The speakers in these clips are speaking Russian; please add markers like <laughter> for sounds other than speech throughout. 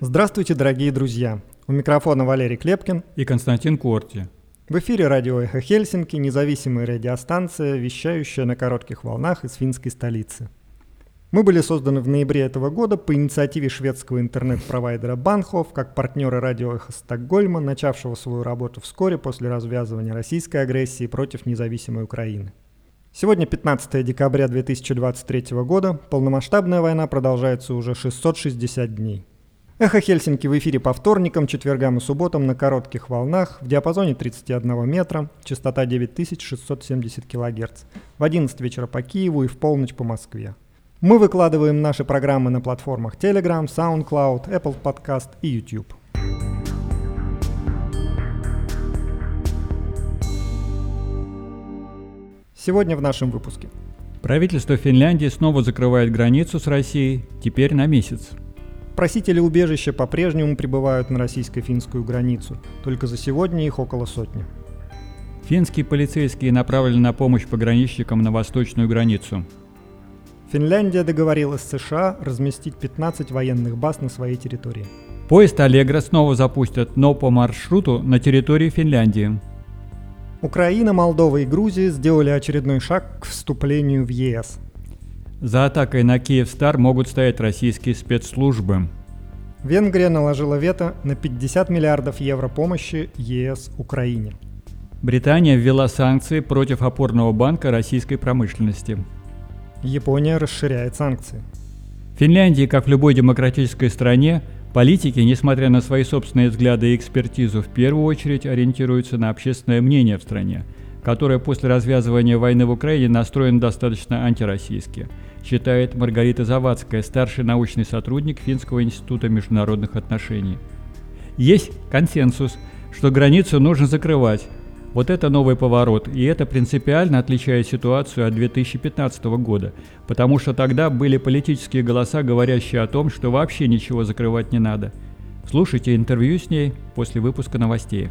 Здравствуйте, дорогие друзья! У микрофона Валерий Клепкин и Константин Корти. В эфире радио «Эхо Хельсинки», независимая радиостанция, вещающая на коротких волнах из финской столицы. Мы были созданы в ноябре этого года по инициативе шведского интернет-провайдера Банхов как партнеры радио «Эхо Стокгольма», начавшего свою работу вскоре после развязывания российской агрессии против независимой Украины. Сегодня 15 декабря 2023 года, полномасштабная война продолжается уже 660 дней. Эхо Хельсинки в эфире по вторникам, четвергам и субботам на коротких волнах в диапазоне 31 метра, частота 9670 кГц, в 11 вечера по Киеву и в полночь по Москве. Мы выкладываем наши программы на платформах Telegram, SoundCloud, Apple Podcast и YouTube. Сегодня в нашем выпуске. Правительство Финляндии снова закрывает границу с Россией, теперь на месяц. Просители убежища по-прежнему прибывают на российско-финскую границу, только за сегодня их около сотни. Финские полицейские направлены на помощь пограничникам на восточную границу. Финляндия договорилась с США разместить 15 военных баз на своей территории. Поезд «Аллегра» снова запустят, но по маршруту на территории Финляндии. Украина, Молдова и Грузия сделали очередной шаг к вступлению в ЕС – за атакой на Киевстар могут стоять российские спецслужбы. Венгрия наложила вето на 50 миллиардов евро помощи ЕС Украине. Британия ввела санкции против опорного банка российской промышленности. Япония расширяет санкции. В Финляндии, как в любой демократической стране, политики, несмотря на свои собственные взгляды и экспертизу, в первую очередь ориентируются на общественное мнение в стране, которое после развязывания войны в Украине настроено достаточно антироссийски – считает Маргарита Завадская, старший научный сотрудник Финского института международных отношений. Есть консенсус, что границу нужно закрывать. Вот это новый поворот, и это принципиально отличает ситуацию от 2015 года, потому что тогда были политические голоса, говорящие о том, что вообще ничего закрывать не надо. Слушайте интервью с ней после выпуска новостей.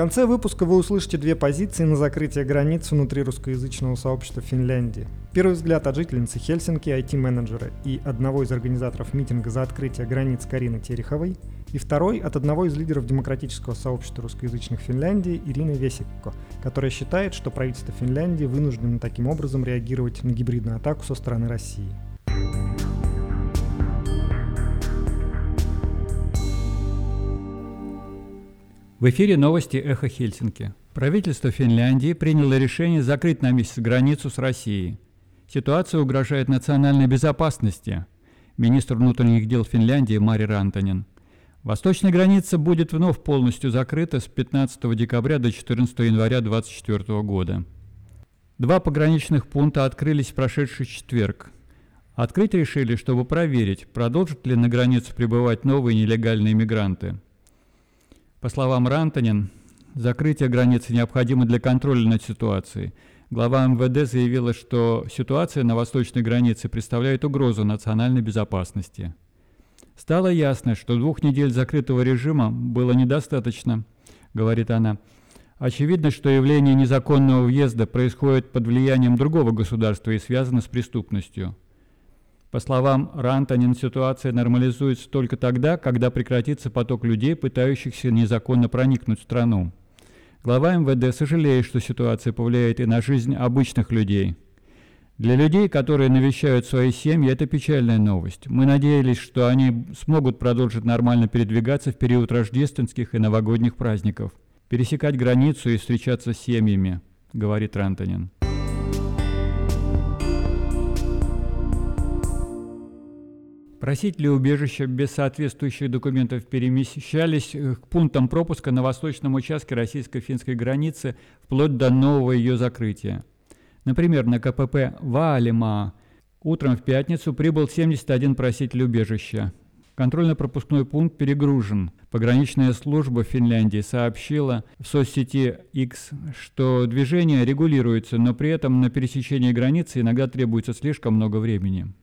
Конце выпуска вы услышите две позиции на закрытие границ внутри русскоязычного сообщества Финляндии. Первый взгляд от жительницы Хельсинки, IT-менеджера и одного из организаторов митинга за открытие границ Карины Тереховой, и второй от одного из лидеров демократического сообщества русскоязычных Финляндии Ирины Весикко, которая считает, что правительство Финляндии вынуждено таким образом реагировать на гибридную атаку со стороны России. В эфире новости «Эхо Хельсинки». Правительство Финляндии приняло решение закрыть на месяц границу с Россией. Ситуация угрожает национальной безопасности. Министр внутренних дел Финляндии Мари Рантанин. Восточная граница будет вновь полностью закрыта с 15 декабря до 14 января 2024 года. Два пограничных пункта открылись в прошедший четверг. Открыть решили, чтобы проверить, продолжат ли на границу прибывать новые нелегальные мигранты – по словам Рантанин, закрытие границы необходимо для контроля над ситуацией. Глава МВД заявила, что ситуация на восточной границе представляет угрозу национальной безопасности. Стало ясно, что двух недель закрытого режима было недостаточно, говорит она. Очевидно, что явление незаконного въезда происходит под влиянием другого государства и связано с преступностью. По словам Рантанин, ситуация нормализуется только тогда, когда прекратится поток людей, пытающихся незаконно проникнуть в страну. Глава МВД сожалеет, что ситуация повлияет и на жизнь обычных людей. Для людей, которые навещают свои семьи, это печальная новость. Мы надеялись, что они смогут продолжить нормально передвигаться в период рождественских и новогодних праздников, пересекать границу и встречаться с семьями, говорит Рантанин. Просители убежища без соответствующих документов перемещались э, к пунктам пропуска на восточном участке российско-финской границы вплоть до нового ее закрытия. Например, на КПП Ваалима утром в пятницу прибыл 71 проситель убежища. Контрольно-пропускной пункт перегружен. Пограничная служба Финляндии сообщила в соцсети X, что движение регулируется, но при этом на пересечении границы иногда требуется слишком много времени.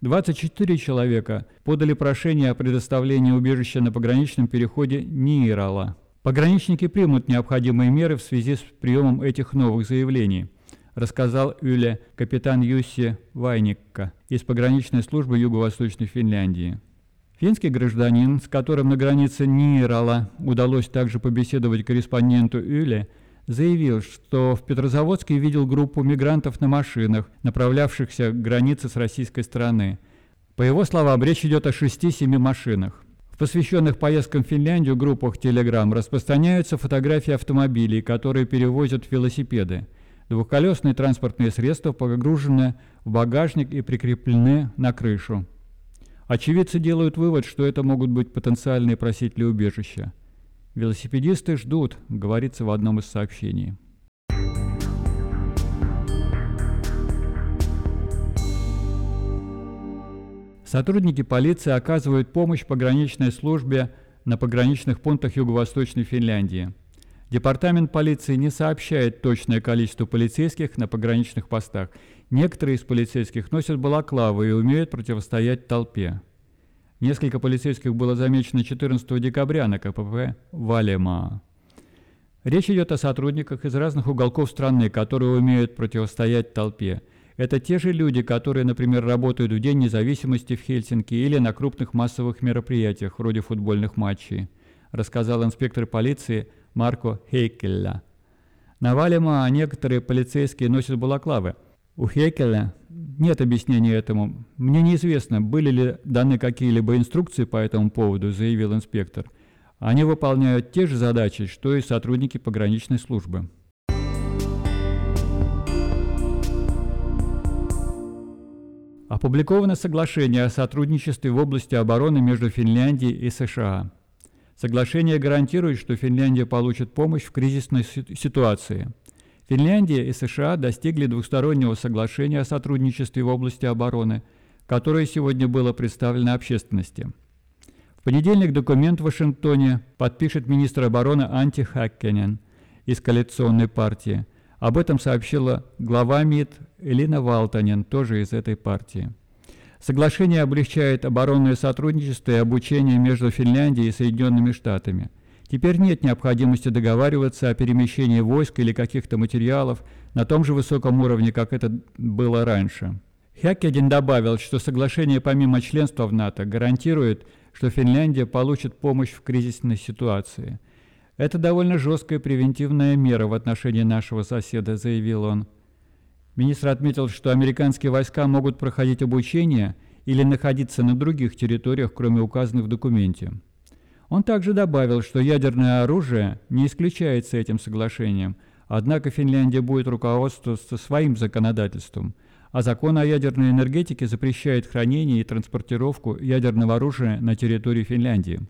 24 человека подали прошение о предоставлении убежища на пограничном переходе Нирала. Пограничники примут необходимые меры в связи с приемом этих новых заявлений, рассказал Юля капитан Юсси Вайникка из пограничной службы Юго-Восточной Финляндии. Финский гражданин, с которым на границе Нирала удалось также побеседовать корреспонденту Юле, заявил, что в Петрозаводске видел группу мигрантов на машинах, направлявшихся к границе с российской стороны. По его словам, речь идет о 6-7 машинах. В посвященных поездкам в Финляндию группах Telegram распространяются фотографии автомобилей, которые перевозят велосипеды. Двухколесные транспортные средства погружены в багажник и прикреплены на крышу. Очевидцы делают вывод, что это могут быть потенциальные просители убежища. Велосипедисты ждут, говорится в одном из сообщений. Сотрудники полиции оказывают помощь пограничной службе на пограничных пунктах Юго-Восточной Финляндии. Департамент полиции не сообщает точное количество полицейских на пограничных постах. Некоторые из полицейских носят балаклавы и умеют противостоять толпе. Несколько полицейских было замечено 14 декабря на КПП Валема. Речь идет о сотрудниках из разных уголков страны, которые умеют противостоять толпе – это те же люди, которые, например, работают в День независимости в Хельсинки или на крупных массовых мероприятиях, вроде футбольных матчей, рассказал инспектор полиции Марко Хейкелля. На Валема некоторые полицейские носят балаклавы. У Хейкеля нет объяснения этому. Мне неизвестно, были ли даны какие-либо инструкции по этому поводу, заявил инспектор. Они выполняют те же задачи, что и сотрудники пограничной службы. Опубликовано соглашение о сотрудничестве в области обороны между Финляндией и США. Соглашение гарантирует, что Финляндия получит помощь в кризисной ситуации. Финляндия и США достигли двустороннего соглашения о сотрудничестве в области обороны, которое сегодня было представлено общественности. В понедельник документ в Вашингтоне подпишет министр обороны Анти Хаккенен из коалиционной партии – об этом сообщила глава МИД Элина Валтанин, тоже из этой партии. Соглашение облегчает оборонное сотрудничество и обучение между Финляндией и Соединенными Штатами. Теперь нет необходимости договариваться о перемещении войск или каких-то материалов на том же высоком уровне, как это было раньше. Хякедин добавил, что соглашение помимо членства в НАТО гарантирует, что Финляндия получит помощь в кризисной ситуации – это довольно жесткая превентивная мера в отношении нашего соседа, заявил он. Министр отметил, что американские войска могут проходить обучение или находиться на других территориях, кроме указанных в документе. Он также добавил, что ядерное оружие не исключается этим соглашением, однако Финляндия будет руководствоваться своим законодательством, а закон о ядерной энергетике запрещает хранение и транспортировку ядерного оружия на территории Финляндии.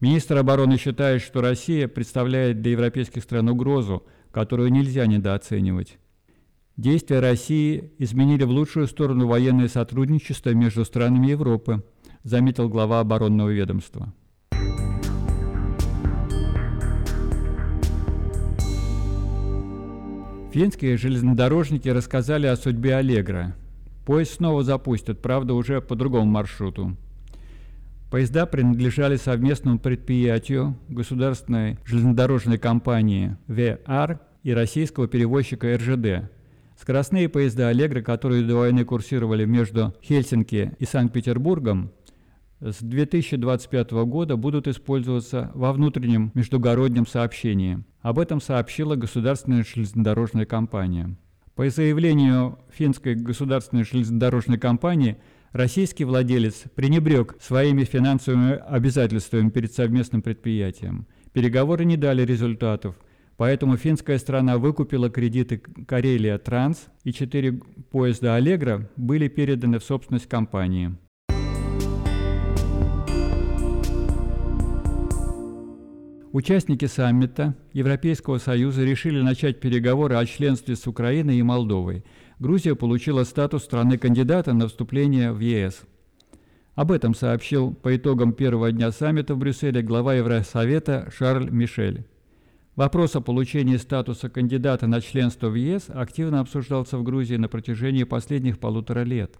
Министр обороны считает, что Россия представляет для европейских стран угрозу, которую нельзя недооценивать. Действия России изменили в лучшую сторону военное сотрудничество между странами Европы, заметил глава оборонного ведомства. Финские железнодорожники рассказали о судьбе Аллегра. Поезд снова запустят, правда, уже по другому маршруту. Поезда принадлежали совместному предприятию государственной железнодорожной компании ВР и российского перевозчика РЖД. Скоростные поезда «Аллегро», которые до войны курсировали между Хельсинки и Санкт-Петербургом, с 2025 года будут использоваться во внутреннем междугороднем сообщении. Об этом сообщила государственная железнодорожная компания. По заявлению финской государственной железнодорожной компании – российский владелец пренебрег своими финансовыми обязательствами перед совместным предприятием. Переговоры не дали результатов, поэтому финская страна выкупила кредиты Карелия Транс и четыре поезда Аллегра были переданы в собственность компании. Участники саммита Европейского Союза решили начать переговоры о членстве с Украиной и Молдовой – Грузия получила статус страны-кандидата на вступление в ЕС. Об этом сообщил по итогам первого дня саммита в Брюсселе глава Евросовета Шарль Мишель. Вопрос о получении статуса кандидата на членство в ЕС активно обсуждался в Грузии на протяжении последних полутора лет.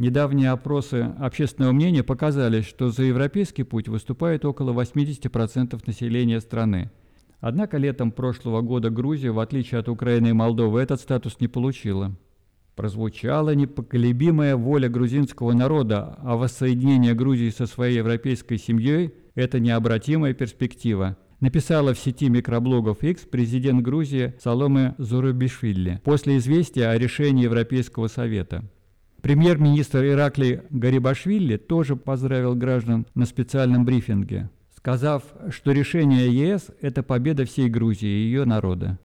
Недавние опросы общественного мнения показали, что за европейский путь выступает около 80% населения страны. Однако летом прошлого года Грузия, в отличие от Украины и Молдовы, этот статус не получила. прозвучала непоколебимая воля грузинского народа, а воссоединение Грузии со своей европейской семьей – это необратимая перспектива написала в сети микроблогов X президент Грузии Саломе Зурабишвили после известия о решении Европейского совета. Премьер-министр Иракли Гарибашвили тоже поздравил граждан на специальном брифинге, сказав, что решение ЕС – это победа всей Грузии и ее народа.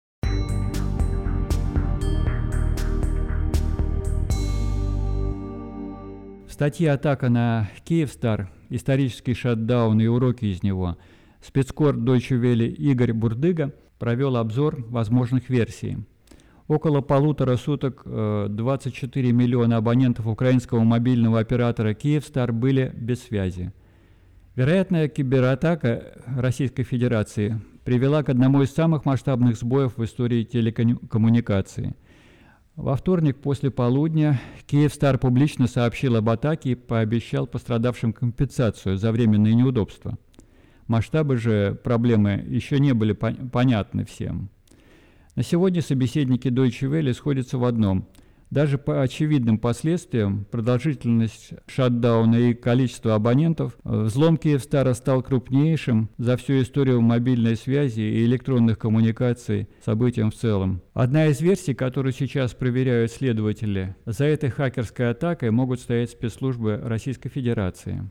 В статье «Атака на Киевстар. Исторический шатдаун и уроки из него» спецкор Deutsche Welle Игорь Бурдыга провел обзор возможных версий. Около полутора суток 24 э, миллиона абонентов украинского мобильного оператора «Киевстар» были без связи. Вероятная кибератака Российской Федерации привела к одному из самых масштабных сбоев в истории телекоммуникации. Во вторник после полудня Киевстар публично сообщил об атаке и пообещал пострадавшим компенсацию за временные неудобства. Масштабы же проблемы еще не были понятны всем. На сегодня собеседники Deutsche Welle сходятся в одном. Даже по очевидным последствиям, продолжительность шатдауна и количество абонентов, взлом Киевстара стал крупнейшим за всю историю мобильной связи и электронных коммуникаций событием в целом. Одна из версий, которую сейчас проверяют следователи, за этой хакерской атакой могут стоять спецслужбы Российской Федерации.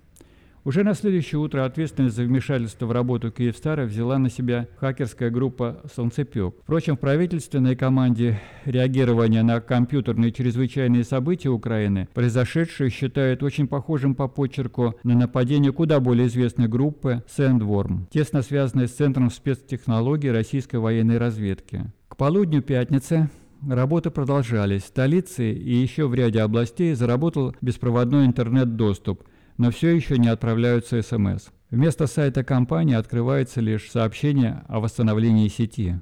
Уже на следующее утро ответственность за вмешательство в работу Киевстара взяла на себя хакерская группа «Солнцепек». Впрочем, в правительственной команде реагирования на компьютерные чрезвычайные события Украины произошедшее считают очень похожим по почерку на нападение куда более известной группы «Сэндворм», тесно связанной с Центром спецтехнологий российской военной разведки. К полудню пятницы Работы продолжались. В столице и еще в ряде областей заработал беспроводной интернет-доступ – но все еще не отправляются СМС. Вместо сайта компании открывается лишь сообщение о восстановлении сети.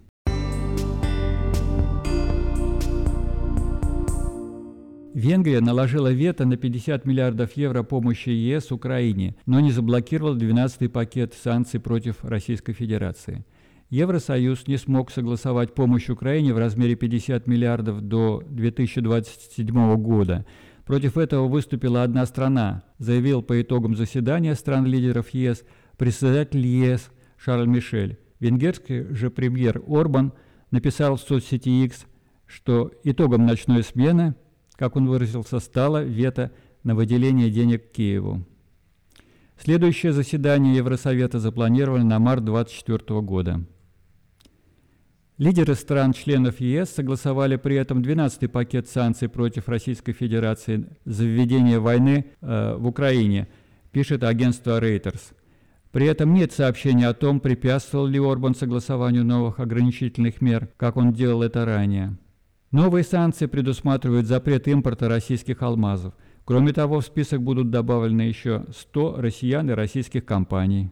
Венгрия наложила вето на 50 миллиардов евро помощи ЕС Украине, но не заблокировала 12-й пакет санкций против Российской Федерации. Евросоюз не смог согласовать помощь Украине в размере 50 миллиардов до 2027 года, Против этого выступила одна страна, заявил по итогам заседания стран-лидеров ЕС председатель ЕС Шарль Мишель. Венгерский же премьер Орбан написал в соцсети X, что итогом ночной смены, как он выразился, стало вето на выделение денег Киеву. Следующее заседание Евросовета запланировано на март 2024 года. Лидеры стран-членов ЕС согласовали при этом 12-й пакет санкций против Российской Федерации за введение войны э, в Украине, пишет агентство Reuters. При этом нет сообщения о том, препятствовал ли Орбан согласованию новых ограничительных мер, как он делал это ранее. Новые санкции предусматривают запрет импорта российских алмазов. Кроме того, в список будут добавлены еще 100 россиян и российских компаний.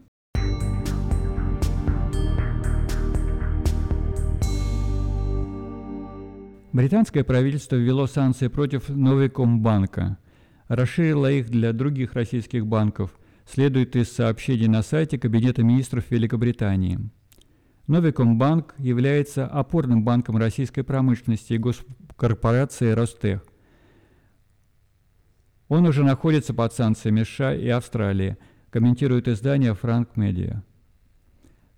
Британское правительство ввело санкции против Новикомбанка, расширило их для других российских банков, следует из сообщений на сайте Кабинета министров Великобритании. Новикомбанк является опорным банком российской промышленности и госкорпорации Ростех. Он уже находится под санкциями США и Австралии, комментирует издание Frank Media.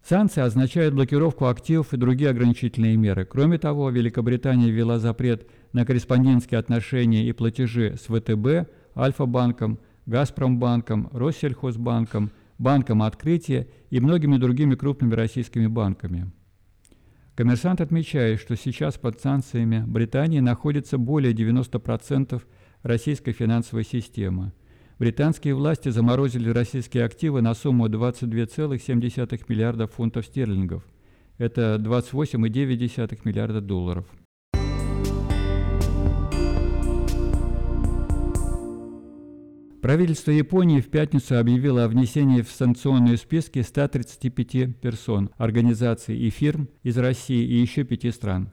Санкции означают блокировку активов и другие ограничительные меры. Кроме того, Великобритания ввела запрет на корреспондентские отношения и платежи с ВТБ, Альфа-банком, Газпромбанком, Россельхозбанком, Банком Открытия и многими другими крупными российскими банками. Коммерсант отмечает, что сейчас под санкциями Британии находится более 90% российской финансовой системы – Британские власти заморозили российские активы на сумму 22,7 миллиарда фунтов стерлингов. Это 28,9 миллиарда долларов. Правительство Японии в пятницу объявило о внесении в санкционные списки 135 персон, организаций и фирм из России и еще пяти стран.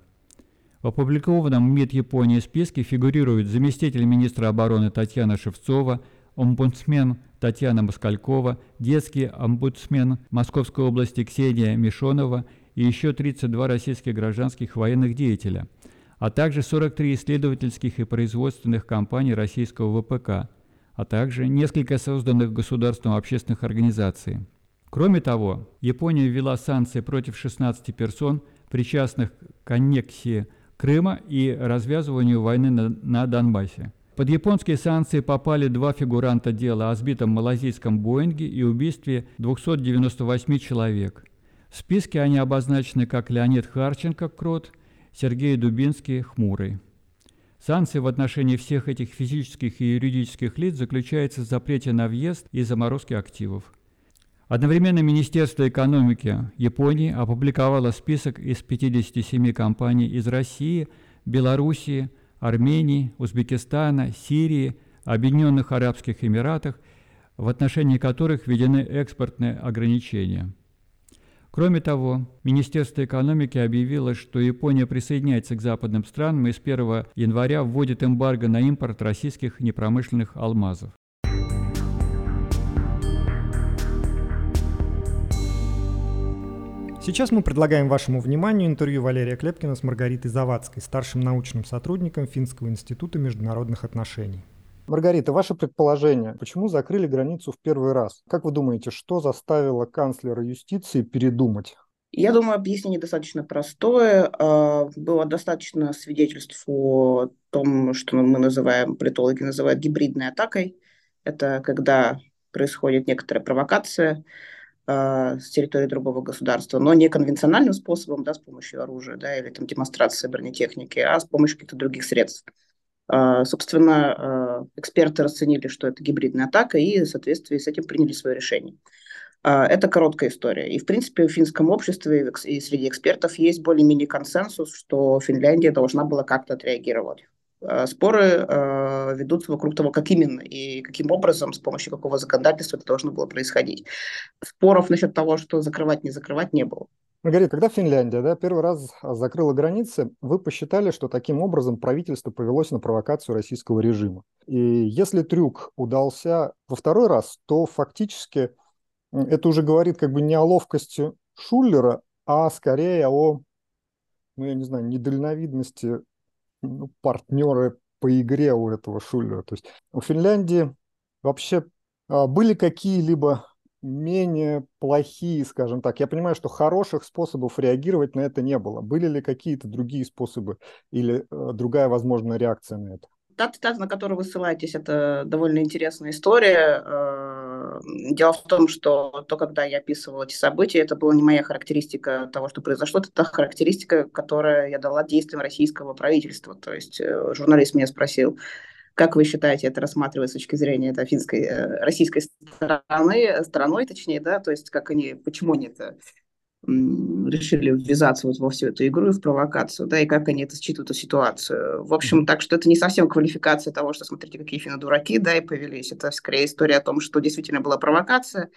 В опубликованном МИД Японии списке фигурируют заместитель министра обороны Татьяна Шевцова – омбудсмен Татьяна Москалькова, детский омбудсмен Московской области Ксения Мишонова и еще 32 российских гражданских военных деятеля. а также 43 исследовательских и производственных компаний российского ВПК, а также несколько созданных государством общественных организаций. Кроме того, Япония ввела санкции против 16 персон, причастных к аннексии Крыма и развязыванию войны на, на Донбассе. Под японские санкции попали два фигуранта дела о сбитом малазийском Боинге и убийстве 298 человек. В списке они обозначены как Леонид Харченко, Крот, Сергей Дубинский, Хмурый. Санкции в отношении всех этих физических и юридических лиц заключаются в запрете на въезд и заморозке активов. Одновременно Министерство экономики Японии опубликовало список из 57 компаний из России, Белоруссии, Армении, Узбекистана, Сирии, Объединенных Арабских Эмиратах, в отношении которых введены экспортные ограничения. Кроме того, Министерство экономики объявило, что Япония присоединяется к западным странам и с 1 января вводит эмбарго на импорт российских непромышленных алмазов. Сейчас мы предлагаем вашему вниманию интервью Валерия Клепкина с Маргаритой Завадской, старшим научным сотрудником Финского института международных отношений. Маргарита, ваше предположение, почему закрыли границу в первый раз? Как вы думаете, что заставило канцлера юстиции передумать? Я думаю, объяснение достаточно простое. А, было достаточно свидетельств о том, что мы называем, политологи называют гибридной атакой. Это когда происходит некоторая провокация, э, с территории другого государства, но не конвенциональным способом, да, с помощью оружия, да, или там демонстрации бронетехники, а с помощью каких-то других средств. Э, собственно, э, эксперты расценили, что это гибридная атака, и в соответствии с этим приняли свое решение. Это короткая история. И, в принципе, в финском обществе и среди экспертов есть более-менее консенсус, что Финляндия должна была как-то отреагировать. Э, споры э, ведутся вокруг того, как именно и каким образом, с помощью какого законодательства это должно было происходить. Споров насчет того, что закрывать, не закрывать, не было. Маргарита, когда Финляндия да, первый раз закрыла границы, вы посчитали, что таким образом правительство повелось на провокацию российского режима. И если трюк удался во второй раз, то фактически это уже говорит как бы не о ловкости Шуллера, а скорее о, ну я не знаю, недальновидности ну, партнеры по игре у этого Шулера. То есть у Финляндии вообще а, были какие-либо менее плохие, скажем так. Я понимаю, что хороших способов реагировать на это не было. Были ли какие-то другие способы или э, другая возможная реакция на это? Та цитата, на которую вы ссылаетесь, это довольно интересная история. Э, дело в том, что то, когда я описывала эти события, это была не моя характеристика того, что произошло, это та характеристика, которую я дала действиям российского правительства. То есть э, журналист меня спросил, как вы считаете, это рассматривать с точки зрения да, финской, э, российской стороны, стороной, точнее, да, то есть как они, почему они это решили ввязаться вот во всю эту игру и в провокацию, да, и как они это считывают эту ситуацию. В общем, так что это не совсем квалификация того, что смотрите, какие финны дураки, да, и повелись. Это скорее история о том, что действительно была провокация,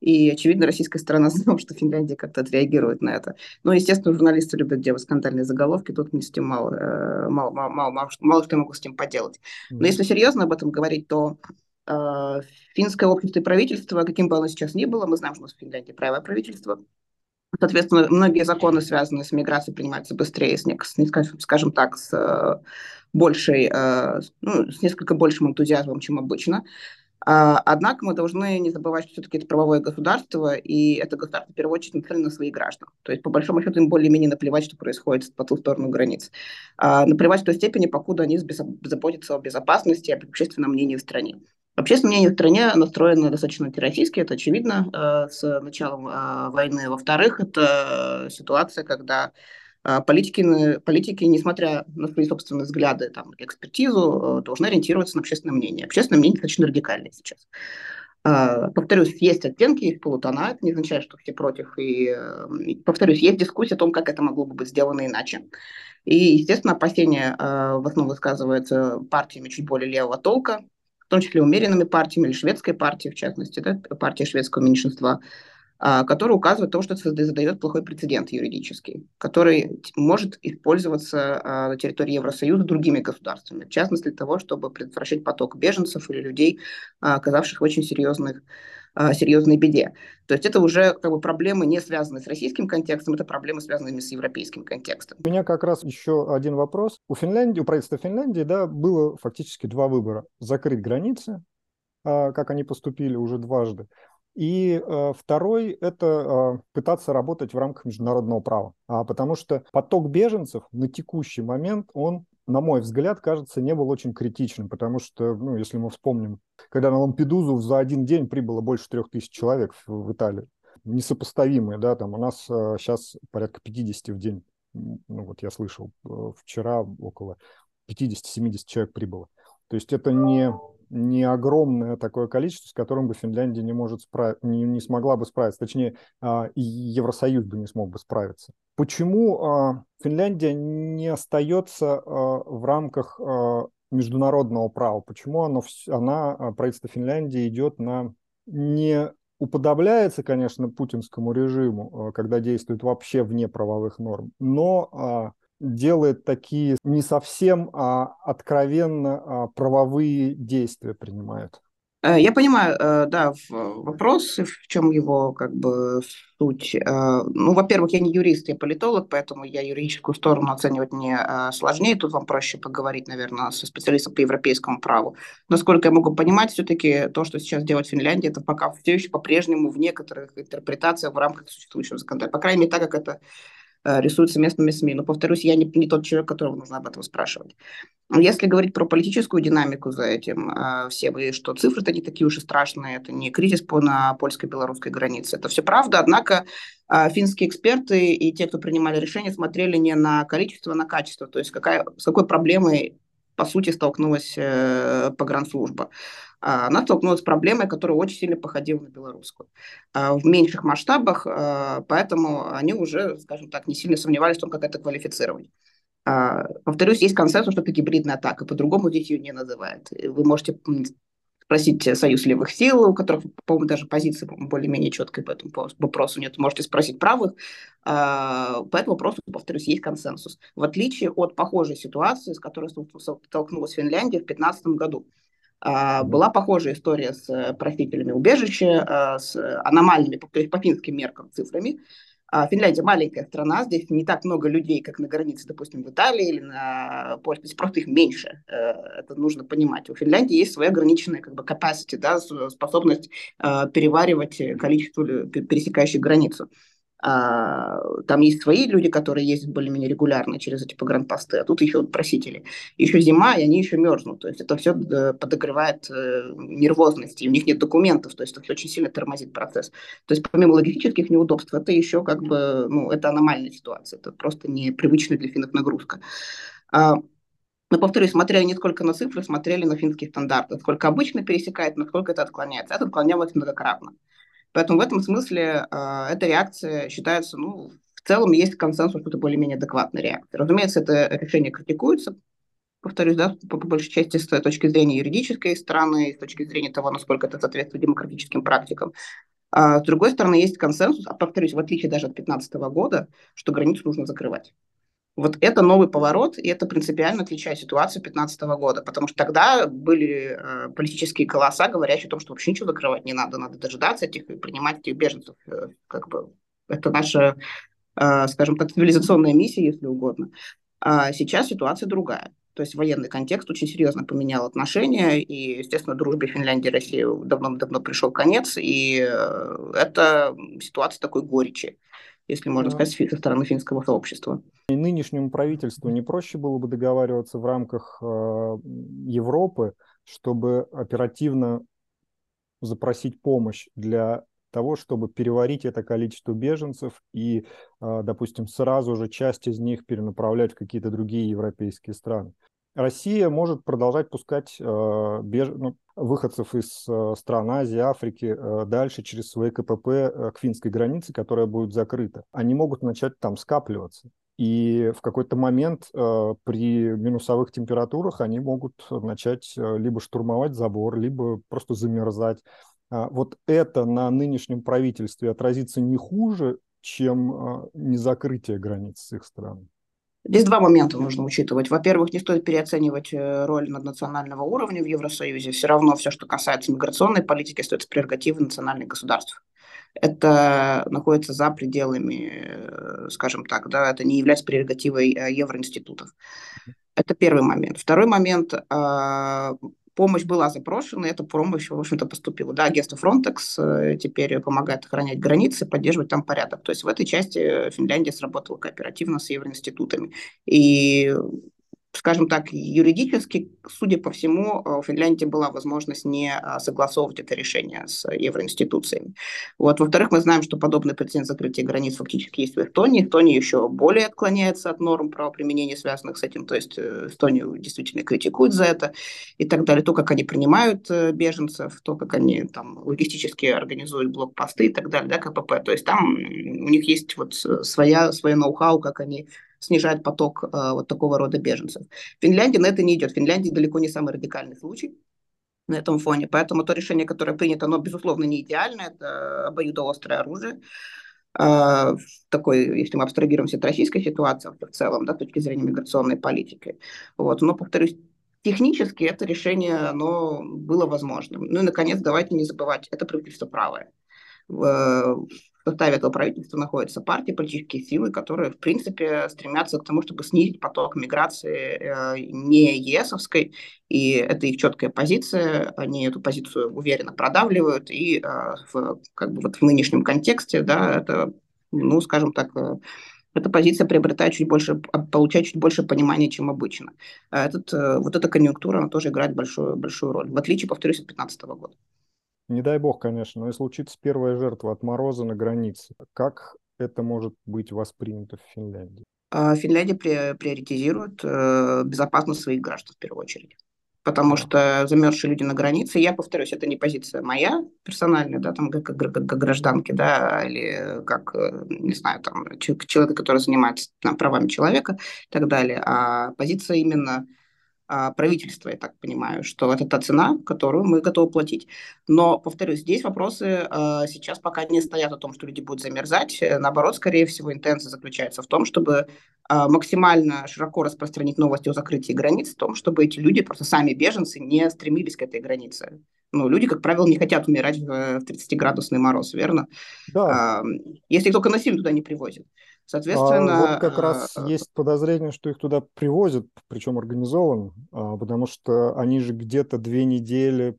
и, очевидно, российская сторона <laughs> знала, что Финляндия как-то отреагирует на это. Но, естественно, журналисты любят делать скандальные заголовки, тут мне с этим мало, э, мало, мало, мало, мало, мало что я могу с этим поделать. Но если серьезно об этом говорить, то э, финское общество и правительство, каким бы оно сейчас ни было, мы знаем, что у нас в Финляндии правое правительство, Соответственно, многие законы, связанные с миграцией, принимаются быстрее, с, скажем так, с э, большей, э, ну, с несколько большим энтузиазмом, чем обычно. А, однако мы должны не забывать, что все-таки это правовое государство, и это государство, в первую очередь, нацелено на своих граждан. То есть, по большому счету, им более-менее наплевать, что происходит по ту сторону границ. А, наплевать в той степени, покуда они заботятся о безопасности и об общественном мнении в стране. Общественное мнение в стране настроено достаточно антироссийски, это очевидно э, с началом э, войны. Во-вторых, это ситуация, когда э, политики, политики, несмотря на свои собственные взгляды, там, экспертизу, должны ориентироваться на общественное мнение. Общественное мнение достаточно радикальное сейчас. Повторюсь, есть оттенки, есть полутона, это не означает, что все против. И, повторюсь, есть дискуссия о том, как это могло бы быть сделано иначе. И, естественно, опасения в основном высказываются партиями чуть более левого толка, в том числе умеренными партиями или шведской партией, в частности, да, партия шведского меньшинства, а, который указывает то, что это задает плохой прецедент юридический, который может использоваться а, на территории Евросоюза другими государствами, в частности для того, чтобы предотвращать поток беженцев или людей, а, оказавших в очень серьезных серьезной беде. То есть это уже как бы проблемы не связанные с российским контекстом, это проблемы, связанные с европейским контекстом. У меня как раз еще один вопрос. У Финляндии, у правительства Финляндии, да, было фактически два выбора. Закрыть границы, как они поступили уже дважды, и э, второй – это пытаться работать в рамках международного права. А, потому что поток беженцев на текущий момент, он, на мой взгляд, кажется, не был очень критичным. Потому что, ну, если мы вспомним, когда на Лампедузу за один день прибыло больше трех тысяч человек в, в Италии, несопоставимые, да, там у нас э, сейчас порядка 50 в день. Ну, вот я слышал, э, вчера около 50-70 человек прибыло. То есть это не не огромное такое количество, с которым бы Финляндия не, может справ... не, не смогла бы справиться, точнее, а, Евросоюз бы не смог бы справиться. Почему а, Финляндия не остается а, в рамках международного права? Почему оно, она, правительство Финляндии идет на не уподобляется, конечно, путинскому режиму, когда действует вообще вне правовых норм, но делает такие не совсем а откровенно а, правовые действия принимает. Э, я понимаю, э, да, вопрос, в чем его как бы суть. Э, ну, во-первых, я не юрист, я политолог, поэтому я юридическую сторону оценивать мне сложнее. Тут вам проще поговорить, наверное, со специалистом по европейскому праву. Насколько я могу понимать, все-таки то, что сейчас делает Финляндия, это пока все еще по-прежнему в некоторых интерпретациях в рамках существующего законодательства. По крайней мере, так как это рисуются местными СМИ. Но, повторюсь, я не, не тот человек, которого нужно об этом спрашивать. Если говорить про политическую динамику за этим э, всем, и что цифры-то не такие уж и страшные, это не кризис по, на польско-белорусской границе, это все правда, однако э, финские эксперты и те, кто принимали решения, смотрели не на количество, а на качество, то есть какая, с какой проблемой по сути, столкнулась э, погранслужба. А, она столкнулась с проблемой, которая очень сильно походила на белорусскую. А, в меньших масштабах, а, поэтому они уже, скажем так, не сильно сомневались в том, как это квалифицировать. Повторюсь, есть консенсус, что это гибридная атака, по-другому здесь ее не называют. Вы можете спросить Союз левых сил, у которых, по-моему, даже позиция более-менее четкая по этому вопросу нет. Можете спросить правых. По этому вопросу, повторюсь, есть консенсус. В отличие от похожей ситуации, с которой столкнулась Финляндия в 2015 году. А, была похожая история с э, просителями убежища, а, с аномальными, то есть по финским меркам, цифрами. А, Финляндия маленькая страна, здесь не так много людей, как на границе, допустим, в Италии или на Польше, здесь просто их меньше, э, это нужно понимать. У Финляндии есть своя ограниченная как бы capacity, да, способность переваривать количество пересекающих границу. А, там есть свои люди, которые ездят более-менее регулярно через эти погранпосты, а тут еще просители. Еще зима, и они еще мерзнут. То есть это все э, подогревает э, нервозность, и у них нет документов, то есть это очень сильно тормозит процесс. То есть помимо логистических неудобств, это еще как бы, ну, это аномальная ситуация, это просто непривычная для финнов нагрузка. А, но, повторюсь, смотрели не сколько на цифры, смотрели на финские стандарты. Сколько обычно пересекает, насколько это отклоняется. Это отклонялось многократно. Поэтому в этом смысле э, эта реакция считается, ну, в целом есть консенсус, что это более-менее адекватная реакция. Разумеется, это решение критикуется, повторюсь, да, по, по большей части с точки зрения юридической стороны, с точки зрения того, насколько это соответствует демократическим практикам. А с другой стороны, есть консенсус, а повторюсь, в отличие даже от 2015 года, что границу нужно закрывать. Вот это новый поворот, и это принципиально отличает ситуацию 2015 года, потому что тогда были э, политические голоса, говорящие о том, что вообще ничего закрывать не надо, надо дожидаться этих и принимать этих беженцев. Э, как бы это наша, э, скажем так, цивилизационная миссия, если угодно. А сейчас ситуация другая. То есть военный контекст очень серьезно поменял отношения, и, естественно, дружбе Финляндии и России давно-давно пришел конец, и э, это ситуация такой горечи если можно сказать, со стороны финского сообщества. И нынешнему правительству не проще было бы договариваться в рамках э, Европы, чтобы оперативно запросить помощь для того, чтобы переварить это количество беженцев и, э, допустим, сразу же часть из них перенаправлять в какие-то другие европейские страны. Россия может продолжать пускать э, беж... ну, выходцев из э, стран Азии, Африки э, дальше через свои КПП э, к финской границе, которая будет закрыта. Они могут начать там скапливаться. И в какой-то момент э, при минусовых температурах они могут начать э, либо штурмовать забор, либо просто замерзать. А вот это на нынешнем правительстве отразится не хуже, чем а, незакрытие границ с их стран? Здесь два момента нужно учитывать. Во-первых, не стоит переоценивать э, роль наднационального уровня в Евросоюзе. Все равно все, что касается миграционной политики, остается прерогативой национальных государств. Это находится за пределами, э, скажем так, да, это не является прерогативой э, евроинститутов. Это первый момент. Второй момент а, помощь была запрошена, и эта помощь, в общем-то, поступила. Да, агентство Frontex э, теперь помогает охранять границы, поддерживать там порядок. То есть в этой части Финляндия сработала кооперативно с евроинститутами. И скажем так, юридически, судя по всему, э, у Финляндии была возможность не а, согласовывать это решение с евроинституциями. Вот. Во-вторых, мы знаем, что подобный прецедент закрытия границ фактически есть в Эстонии. Эстония еще более отклоняется от норм правоприменения, связанных с этим. То есть э, Эстонию действительно критикуют за это и так далее. То, как они принимают э, беженцев, то, как они там логистически организуют блокпосты и так далее, да, КПП. То есть там у них есть вот своя, своя ноу-хау, как они снижает поток э, вот такого рода беженцев. Финляндия на это не идет. Финляндия далеко не самый радикальный случай на этом фоне. Поэтому то решение, которое принято, оно, безусловно, не идеальное. Это обоюдоострое оружие. Э, такой, если мы абстрагируемся от российской ситуации в целом, да, с точки зрения миграционной политики. Вот. Но, повторюсь, технически это решение оно было возможным. Ну и, наконец, давайте не забывать, это правительство правое в составе этого правительства находятся партии, политические силы, которые, в принципе, стремятся к тому, чтобы снизить поток миграции э, не ЕСовской, и это их четкая позиция, они эту позицию уверенно продавливают, и э, в, как бы вот в нынешнем контексте, да, это, ну, скажем так, э, эта позиция приобретает чуть больше, получает чуть больше понимания, чем обычно. Этот, вот эта конъюнктура, она тоже играет большую, большую роль, в отличие, повторюсь, от 2015 года. Не дай бог, конечно, но если случится первая жертва от мороза на границе, как это может быть воспринято в Финляндии? А, Финляндия приоритизирует э, безопасность своих граждан в первую очередь. Потому что замерзшие люди на границе, я повторюсь, это не позиция моя персональная, да, там, как, как, как гражданки, да, или как, э, не знаю, там, человека, который занимается там, правами человека и так далее, а позиция именно правительства, я так понимаю, что это та цена, которую мы готовы платить. Но, повторюсь, здесь вопросы э, сейчас пока не стоят о том, что люди будут замерзать. Наоборот, скорее всего, интенция заключается в том, чтобы э, максимально широко распространить новости о закрытии границ, в том, чтобы эти люди, просто сами беженцы, не стремились к этой границе. Ну, люди, как правило, не хотят умирать в 30-градусный мороз, верно? Да. Э, если только насильно туда не привозят. Соответственно... А вот как раз а, есть подозрение, что их туда привозят, причем организованно, а, потому что они же где-то две недели,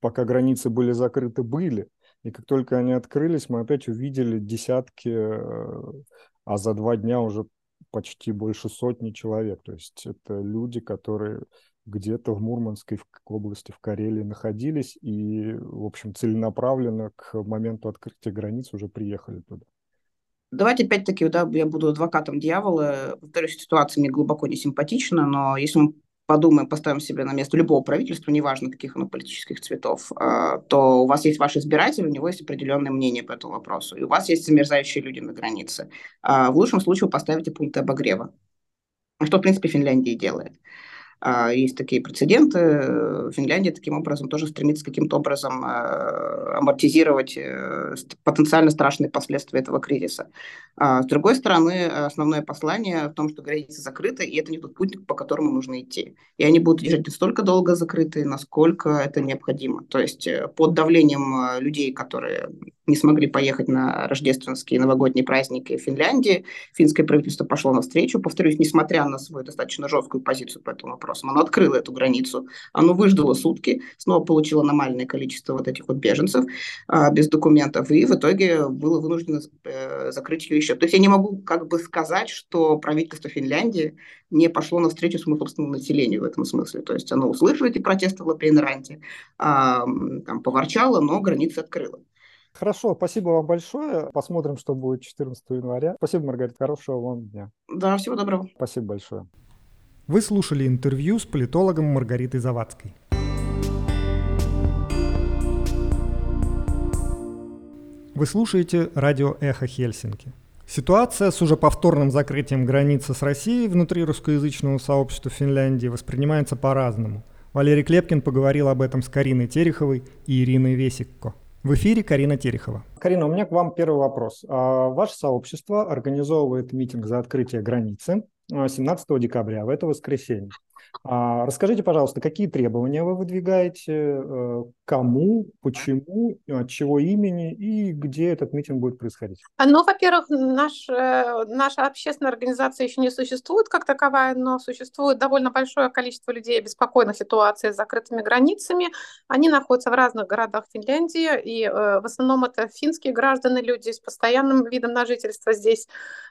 пока границы были закрыты, были. И как только они открылись, мы опять увидели десятки, э, а за два дня уже почти больше сотни человек. То есть это люди, которые где-то в Мурманской области, в Карелии находились и, в общем, целенаправленно к моменту открытия границ уже приехали туда. Давайте опять-таки, да, я буду адвокатом дьявола. Повторюсь, ситуация мне глубоко не симпатична, но если мы подумаем, поставим себя на место любого правительства, неважно каких оно политических цветов, а, то у вас есть ваш избиратель, у него есть определенное мнение по этому вопросу, и у вас есть замерзающие люди на границе. А, в лучшем случае вы поставите пункты обогрева, что, в принципе, Финляндия делает. А, есть такие прецеденты. Финляндия таким образом тоже стремится каким-то образом а, амортизировать э, потенциально страшные последствия этого кризиса. А, с другой стороны, основное послание в том, что границы закрыты, и это не тот путь, по которому нужно идти. И они будут держать настолько долго закрыты, насколько это необходимо. То есть э, под давлением людей, которые не смогли поехать на рождественские новогодние праздники в Финляндии, финское правительство пошло навстречу. Повторюсь, несмотря на свою достаточно жесткую позицию по этому вопросу, оно открыло эту границу, оно выждало сутки, снова получило аномальное количество вот этих вот беженцев а, без документов, и в итоге было вынуждено э, закрыть ее еще. То есть я не могу как бы сказать, что правительство Финляндии не пошло навстречу своему собственному населению в этом смысле. То есть оно услышало эти протесты в Лапейнранте, а, там, поворчало, но границы открыло. Хорошо, спасибо вам большое. Посмотрим, что будет 14 января. Спасибо, Маргарита. Хорошего вам дня. Да, всего доброго. Спасибо большое. Вы слушали интервью с политологом Маргаритой Завадской. Вы слушаете радио «Эхо Хельсинки». Ситуация с уже повторным закрытием границы с Россией внутри русскоязычного сообщества Финляндии воспринимается по-разному. Валерий Клепкин поговорил об этом с Кариной Тереховой и Ириной Весикко. В эфире Карина Терехова. Карина, у меня к вам первый вопрос. А, ваше сообщество организовывает митинг за открытие границы 17 а, декабря, в это воскресенье. А, расскажите, пожалуйста, какие требования вы выдвигаете, э, кому, почему, от чего имени и где этот митинг будет происходить? Ну, во-первых, наш, э, наша общественная организация еще не существует как таковая, но существует довольно большое количество людей, обеспокоенных ситуацией с закрытыми границами. Они находятся в разных городах Финляндии, и э, в основном это финские граждане, люди с постоянным видом на жительство здесь.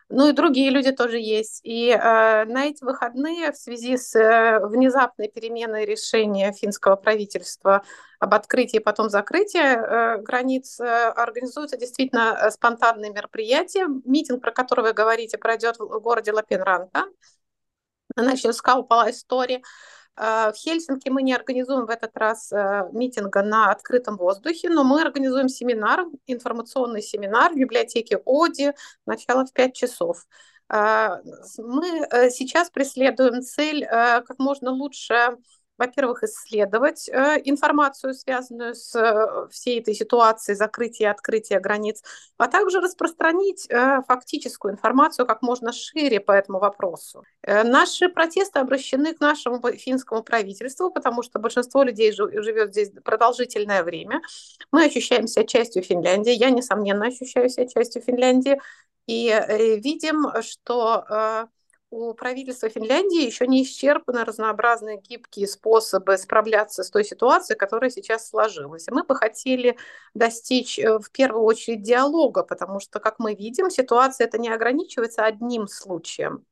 Ну и другие люди тоже есть. И на эти выходные в связи с э, внезапной переменой решения финского правительства об открытии и потом закрытии э, границ э, организуются действительно э, спонтанные мероприятия. Митинг, про который вы говорите, пройдет в городе Лапенранта. Значит, Скалпала история. Э, в Хельсинки мы не организуем в этот раз э, митинга на открытом воздухе, но мы организуем семинар, информационный семинар в библиотеке ОДИ, начало в 5 часов. Э, мы сейчас преследуем цель как можно лучше во-первых, исследовать э, информацию, связанную с э, всей этой ситуацией закрытия и открытия границ, а также распространить э, фактическую информацию как можно шире по этому вопросу. Э, наши протесты обращены к нашему финскому правительству, потому что большинство людей живет здесь продолжительное время. Мы ощущаем себя частью Финляндии, я, несомненно, ощущаю себя частью Финляндии, и э, видим, что э, у правительства Финляндии еще не исчерпаны разнообразные гибкие способы справляться с той ситуацией, которая сейчас сложилась. мы бы хотели достичь э, в первую очередь диалога, потому что, как мы видим, ситуация это не ограничивается одним случаем.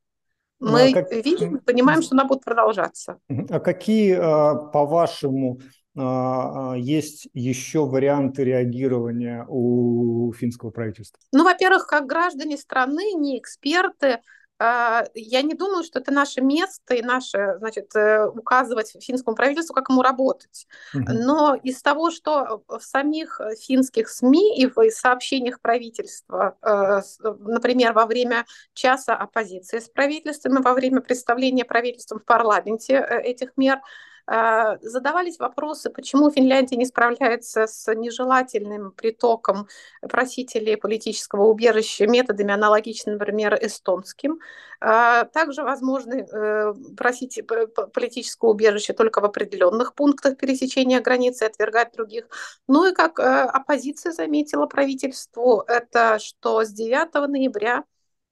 Ну, мы а как... видим, понимаем, что она будет продолжаться. А какие, а, по-вашему, а, есть еще варианты реагирования у финского правительства? Ну, во-первых, как граждане страны, не эксперты, а, я не думаю, что это наше место и наше, значит, э, указывать финскому правительству, как ему работать. Но из того, что в самих финских СМИ и в сообщениях правительства, э, например, во время часа оппозиции с правительством и во время представления правительством в парламенте э, этих мер, а, задавались вопросы, почему Финляндия не справляется с нежелательным притоком просителей политического убежища методами, аналогичными, например, эстонским. А, также возможно э, просить политического убежища только в определенных пунктах пересечения границы, отвергать других. Ну и как э, оппозиция заметила правительству, это что с 9 ноября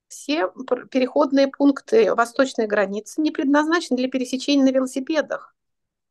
все переходные пункты восточной границы не предназначены для пересечения на велосипедах.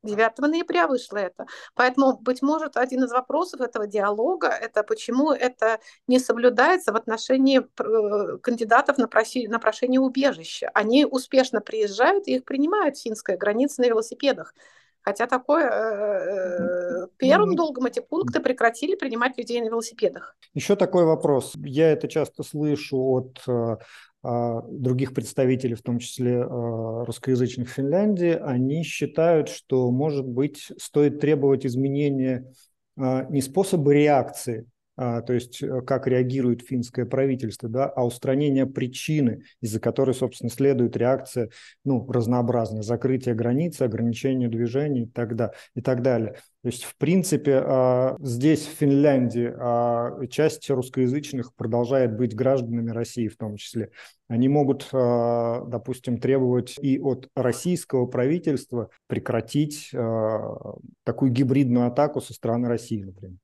9 ноября вышло это. Поэтому, быть может, один из вопросов этого диалога – это почему это не соблюдается в отношении э, кандидатов на, проси, на прошение убежища. Они успешно приезжают и их принимают финская граница на велосипедах. Хотя такое э, первым долгом эти пункты прекратили принимать людей на велосипедах. Еще такой вопрос. Я это часто слышу от э, других представителей, в том числе а, русскоязычных Финляндии, они считают, что, может быть, стоит требовать изменения а, не способа реакции а, то есть э, как реагирует финское правительство, да, а устранение причины, из-за которой, собственно, следует реакция ну, разнообразная, закрытие границы, ограничение движений и так, да, и так далее. То есть, в принципе, а, здесь, в Финляндии, а, часть русскоязычных продолжает быть гражданами России в том числе. Они могут, допустим, требовать и от российского правительства прекратить такую гибридную атаку со стороны России, например.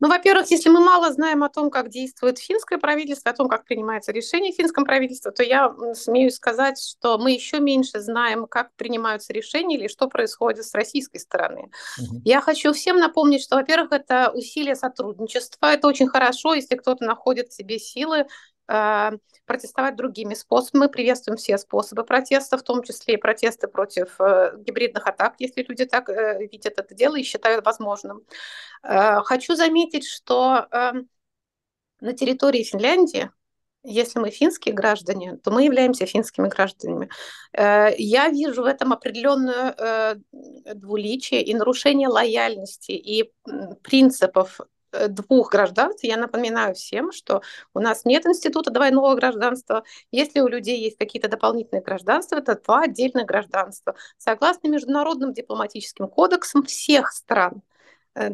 Ну, во-первых, если мы мало знаем о том, как действует финское правительство, о том, как принимается решение финском правительстве, то я смею сказать, что мы еще меньше знаем, как принимаются решения или что происходит с российской стороны. Угу. Я хочу всем напомнить, что, во-первых, это усилие сотрудничества. Это очень хорошо, если кто-то находит в себе силы протестовать другими способами. Мы приветствуем все способы протеста, в том числе и протесты против э, гибридных атак, если люди так э, видят это дело и считают возможным. Э, хочу заметить, что эм, на территории Финляндии если мы финские граждане, то мы являемся финскими гражданами. Я вижу в этом определенную двуличие и нарушение лояльности и принципов Э, двух гражданств. Я напоминаю всем, что у нас нет института двойного гражданства. Если у людей есть какие-то дополнительные гражданства, это два отдельных гражданства. Согласно международным дипломатическим кодексам всех стран, Э,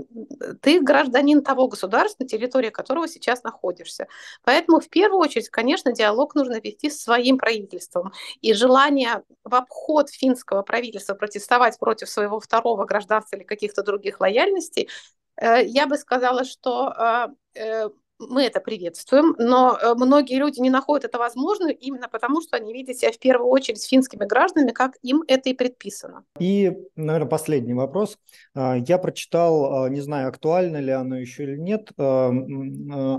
ты гражданин того государства, на территории которого сейчас находишься. Поэтому в первую очередь, конечно, диалог нужно вести с своим правительством. И желание в обход финского правительства протестовать против своего второго гражданства или каких-то других лояльностей, э, я бы сказала, что э, мы это приветствуем, но э, многие люди не находят это возможным именно потому, что они видят себя в первую очередь с финскими гражданами, как им это и предписано. И, наверное, последний вопрос. А, я прочитал, а, не знаю, актуально ли оно еще или нет, а,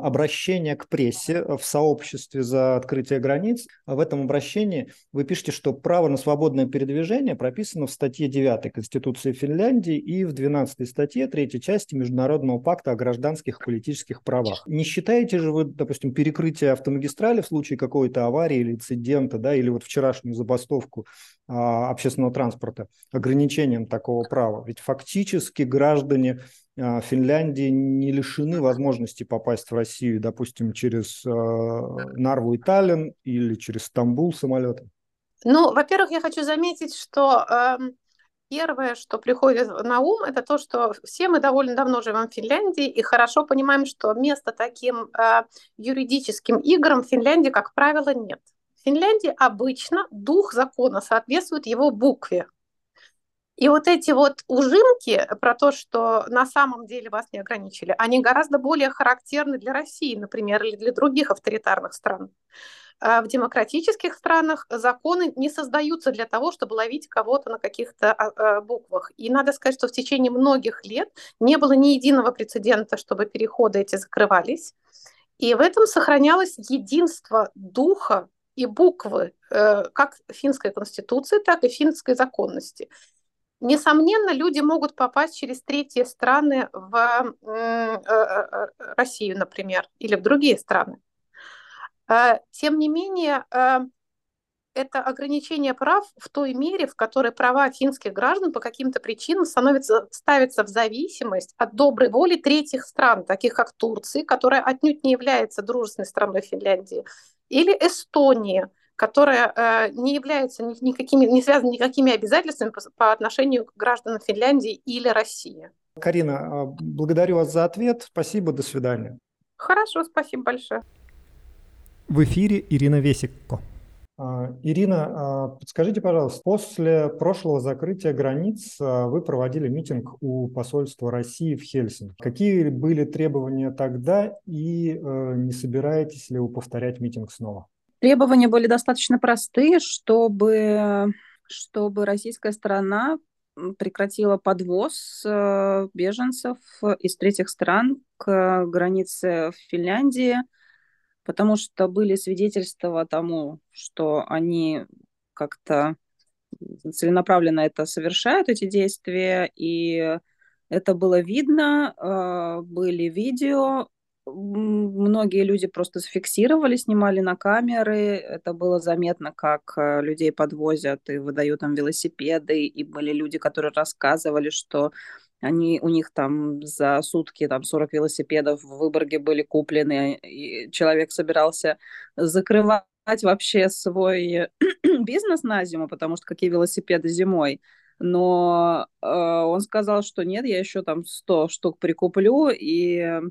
обращение к прессе в сообществе за открытие границ. В этом обращении вы пишете, что право на свободное передвижение прописано в статье 9 Конституции Финляндии и в 12 статье 3 части Международного пакта о гражданских и политических правах. Не считаете же вы, допустим, перекрытие автомагистрали в случае какой-то аварии или инцидента, да, или вот вчерашнюю забастовку а, общественного транспорта ограничением такого права? Ведь фактически граждане а, Финляндии не лишены возможности попасть в Россию, допустим, через а, Нарву и Таллин или через Стамбул самолетом. Ну, во-первых, я хочу заметить, что э, Первое, что приходит на ум, это то, что все мы довольно давно живем в Финляндии и хорошо понимаем, что места таким э, юридическим играм в Финляндии, как правило, нет. В Финляндии обычно дух закона соответствует его букве. И вот эти вот ужимки про то, что на самом деле вас не ограничили, они гораздо более характерны для России, например, или для других авторитарных стран. А в демократических странах законы не создаются для того, чтобы ловить кого-то на каких-то а, а, буквах. И надо сказать, что в течение многих лет не было ни единого прецедента, чтобы переходы эти закрывались. И в этом сохранялось единство духа и буквы э, как финской конституции, так и финской законности. Несомненно, люди могут попасть через третьи страны в э, э, Россию, например, или в другие страны. А, тем не менее, а, это ограничение прав в той мере, в которой права финских граждан по каким-то причинам становятся, ставятся в зависимость от доброй воли третьих стран, таких как Турция, которая отнюдь не является дружественной страной Финляндии, или Эстония, которая э, не является никакими, не связана никакими обязательствами по, по отношению к гражданам Финляндии или России. Карина, а, благодарю вас за ответ. Спасибо, до свидания. Хорошо, спасибо большое. В эфире Ирина Весикко. А, Ирина, а, подскажите, пожалуйста, после прошлого закрытия границ а, вы проводили митинг у посольства России в Хельсинки. Какие были требования тогда и не собираетесь ли вы повторять митинг снова? Требования были достаточно простые, чтобы, чтобы российская сторона прекратила подвоз беженцев из третьих стран к границе Финляндии – потому что были свидетельства тому, что они как-то целенаправленно это совершают, эти действия, и это было видно, а, были видео, многие люди просто зафиксировали, снимали на камеры, это было заметно, как а, людей подвозят и выдают им велосипеды, и были люди, которые рассказывали, что они, у них там за сутки там 40 велосипедов в Выборге были куплены, и человек собирался закрывать вообще свой <clears throat> бизнес на зиму, потому что какие велосипеды зимой. Но э, он сказал, что нет, я еще там 100 штук прикуплю и,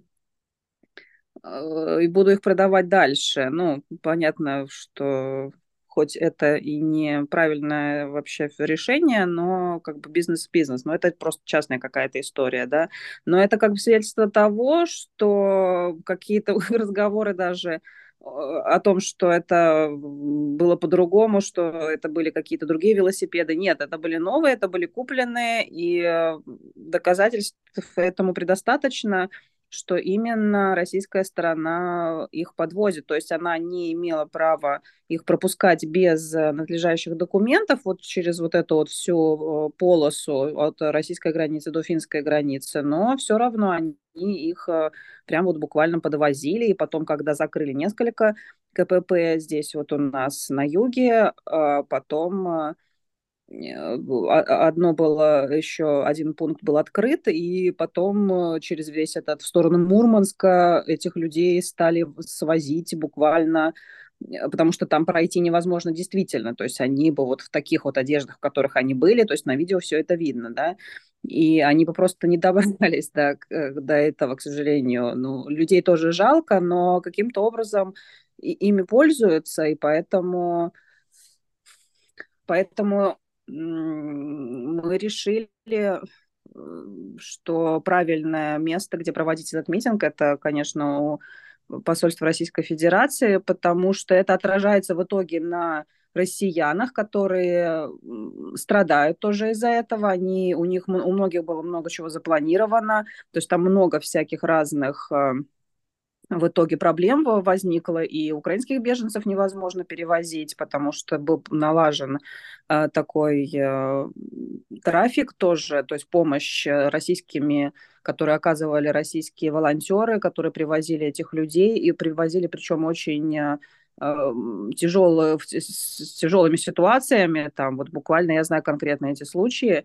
э, и буду их продавать дальше. Ну, понятно, что хоть это и неправильное вообще решение, но как бы бизнес-бизнес, но это просто частная какая-то история, да, но это как бы свидетельство того, что какие-то <laughs> разговоры даже о том, что это было по-другому, что это были какие-то другие велосипеды. Нет, это были новые, это были купленные, и э, доказательств этому предостаточно что именно российская сторона их подвозит. То есть она не имела права их пропускать без э, надлежащих документов. Вот через вот эту вот всю э, полосу от российской границы до финской границы, но все равно они их э, прям вот буквально подвозили, и потом, когда закрыли несколько КПП здесь вот у нас на юге, потом одно было еще один пункт был открыт, и потом э, через весь этот в сторону Мурманска этих людей стали свозить буквально Э, потому что там пройти невозможно действительно, то есть они бы вот в таких вот одеждах, в которых они были, то есть на видео все это видно, да, и они бы просто не добрались <laughs> до, э, до этого, к сожалению. Ну, людей тоже жалко, но каким-то образом и, ими пользуются, и поэтому, поэтому мы решили, э, что правильное место, где проводить этот митинг, это, конечно, посольства Российской Федерации, потому что это отражается в итоге на россиянах, которые страдают тоже из-за этого. Они, у них у многих было много чего запланировано, то есть там много всяких разных э, в итоге проблем возникло, и украинских беженцев невозможно перевозить, потому что был налажен э, такой э, трафик тоже, то есть помощь российскими, которые оказывали российские волонтеры, которые привозили этих людей, и привозили причем очень э, тяжелые, с тяжелыми ситуациями, там вот буквально я знаю конкретно эти случаи, Э,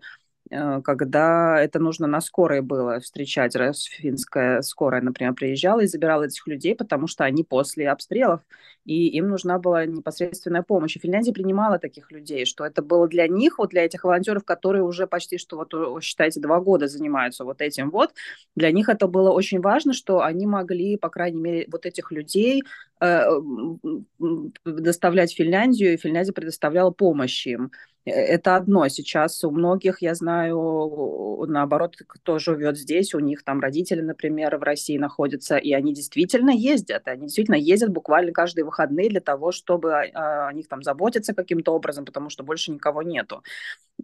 когда это нужно на скорой было встречать, раз финская скорая, например, приезжала и забирала этих людей, потому что они после обстрелов, и им нужна была непосредственная помощь. И Финляндия принимала таких людей, что это было для них, вот для этих волонтеров, которые уже почти что, вот считайте, два года занимаются вот этим вот, для них это было очень важно, что они могли, по крайней мере, вот этих людей э, доставлять в Финляндию, и Финляндия предоставляла помощь им. Э, это одно. Сейчас у многих, я знаю, наоборот, кто живет здесь, у них там родители, например, в России находятся, и они действительно ездят. Они действительно ездят буквально каждые выходные для того, чтобы о, о них там заботиться каким-то образом, потому что больше никого нету.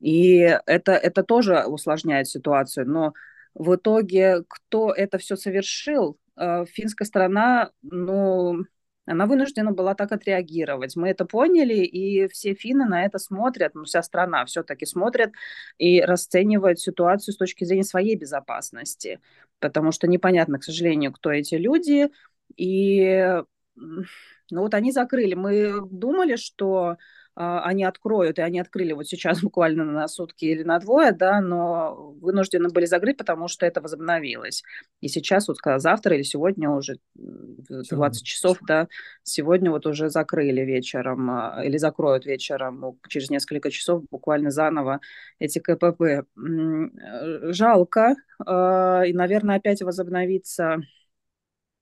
И это, это тоже усложняет ситуацию. Но в итоге, кто это все совершил, э, финская сторона, ну, она вынуждена была так отреагировать. Мы это поняли, и все финны на это смотрят, ну, вся страна все-таки смотрит и расценивает ситуацию с точки зрения своей безопасности, потому что непонятно, к сожалению, кто эти люди, и ну вот они закрыли. Мы думали, что они откроют, и они открыли вот сейчас <laughs> буквально на сутки или на двое, да, но вынуждены были закрыть, потому что это возобновилось. И сейчас вот завтра или сегодня уже 20 часов, да, сегодня вот уже закрыли вечером а, или закроют вечером через несколько часов буквально заново эти КПП. Э, жалко, а, и, наверное, опять возобновится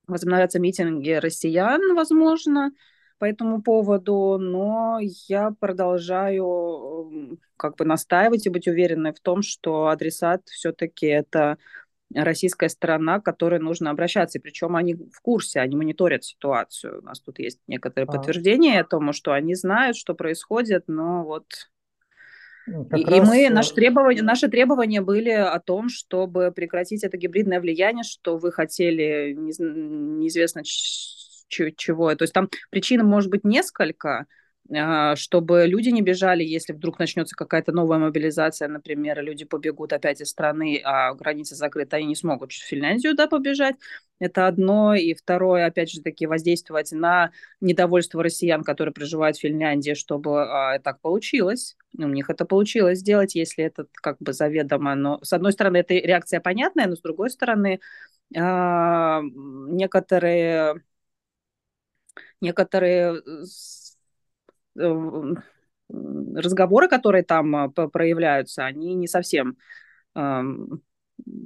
возобновятся митинги россиян, возможно, по этому поводу, но я продолжаю как бы настаивать и быть уверенной в том, что адресат все-таки это российская сторона, к которой нужно обращаться. И причем они в курсе, они мониторят ситуацию. У нас тут есть некоторые а. подтверждения тому, что они знают, что происходит, но вот ну, как и, раз... и мы, э, наши требования, наши требования были о том, чтобы прекратить это гибридное влияние, что вы хотели неизвестно чего. То есть там причин может быть несколько, а, чтобы люди не бежали, если вдруг начнется какая-то новая мобилизация, например, люди побегут опять из страны, а границы закрыты, они не смогут в Финляндию да, побежать. Это одно. И второе, опять же таки, воздействовать на недовольство россиян, которые проживают в Финляндии, чтобы а, так получилось. У них это получилось сделать, если это как бы заведомо. Но, с одной стороны, эта реакция понятная, но с другой стороны, а, некоторые некоторые э, разговоры, которые там а, проявляются, они не совсем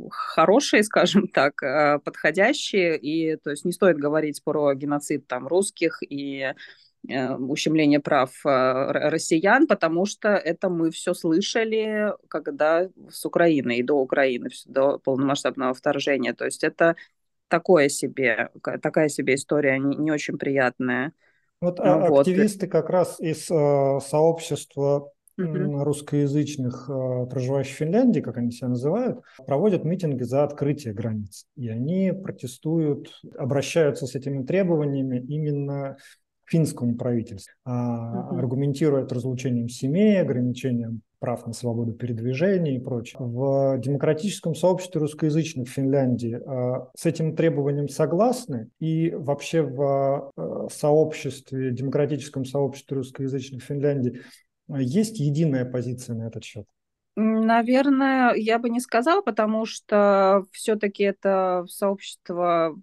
хорошие, <laughs> скажем так, подходящие, и то есть не стоит говорить про геноцид там русских и э, ущемление прав россиян, потому что это мы все слышали, когда с Украины и до Украины, до полномасштабного вторжения. То есть это такое себе, такая себе история не, не очень приятная. Вот, а, вот. активисты как раз из э, сообщества mm-hmm. русскоязычных, э, проживающих в Финляндии, как они себя называют, проводят митинги за открытие границ. И они протестуют, обращаются с этими требованиями именно финскому правительству, mm-hmm. аргументируют разлучением семей, ограничением прав на свободу передвижения и прочее. В демократическом сообществе русскоязычных в Финляндии э, с этим требованием согласны и вообще в э, сообществе, демократическом сообществе русскоязычных в Финляндии есть единая позиция на этот счет? Наверное, я бы не сказала, потому что все-таки это сообщество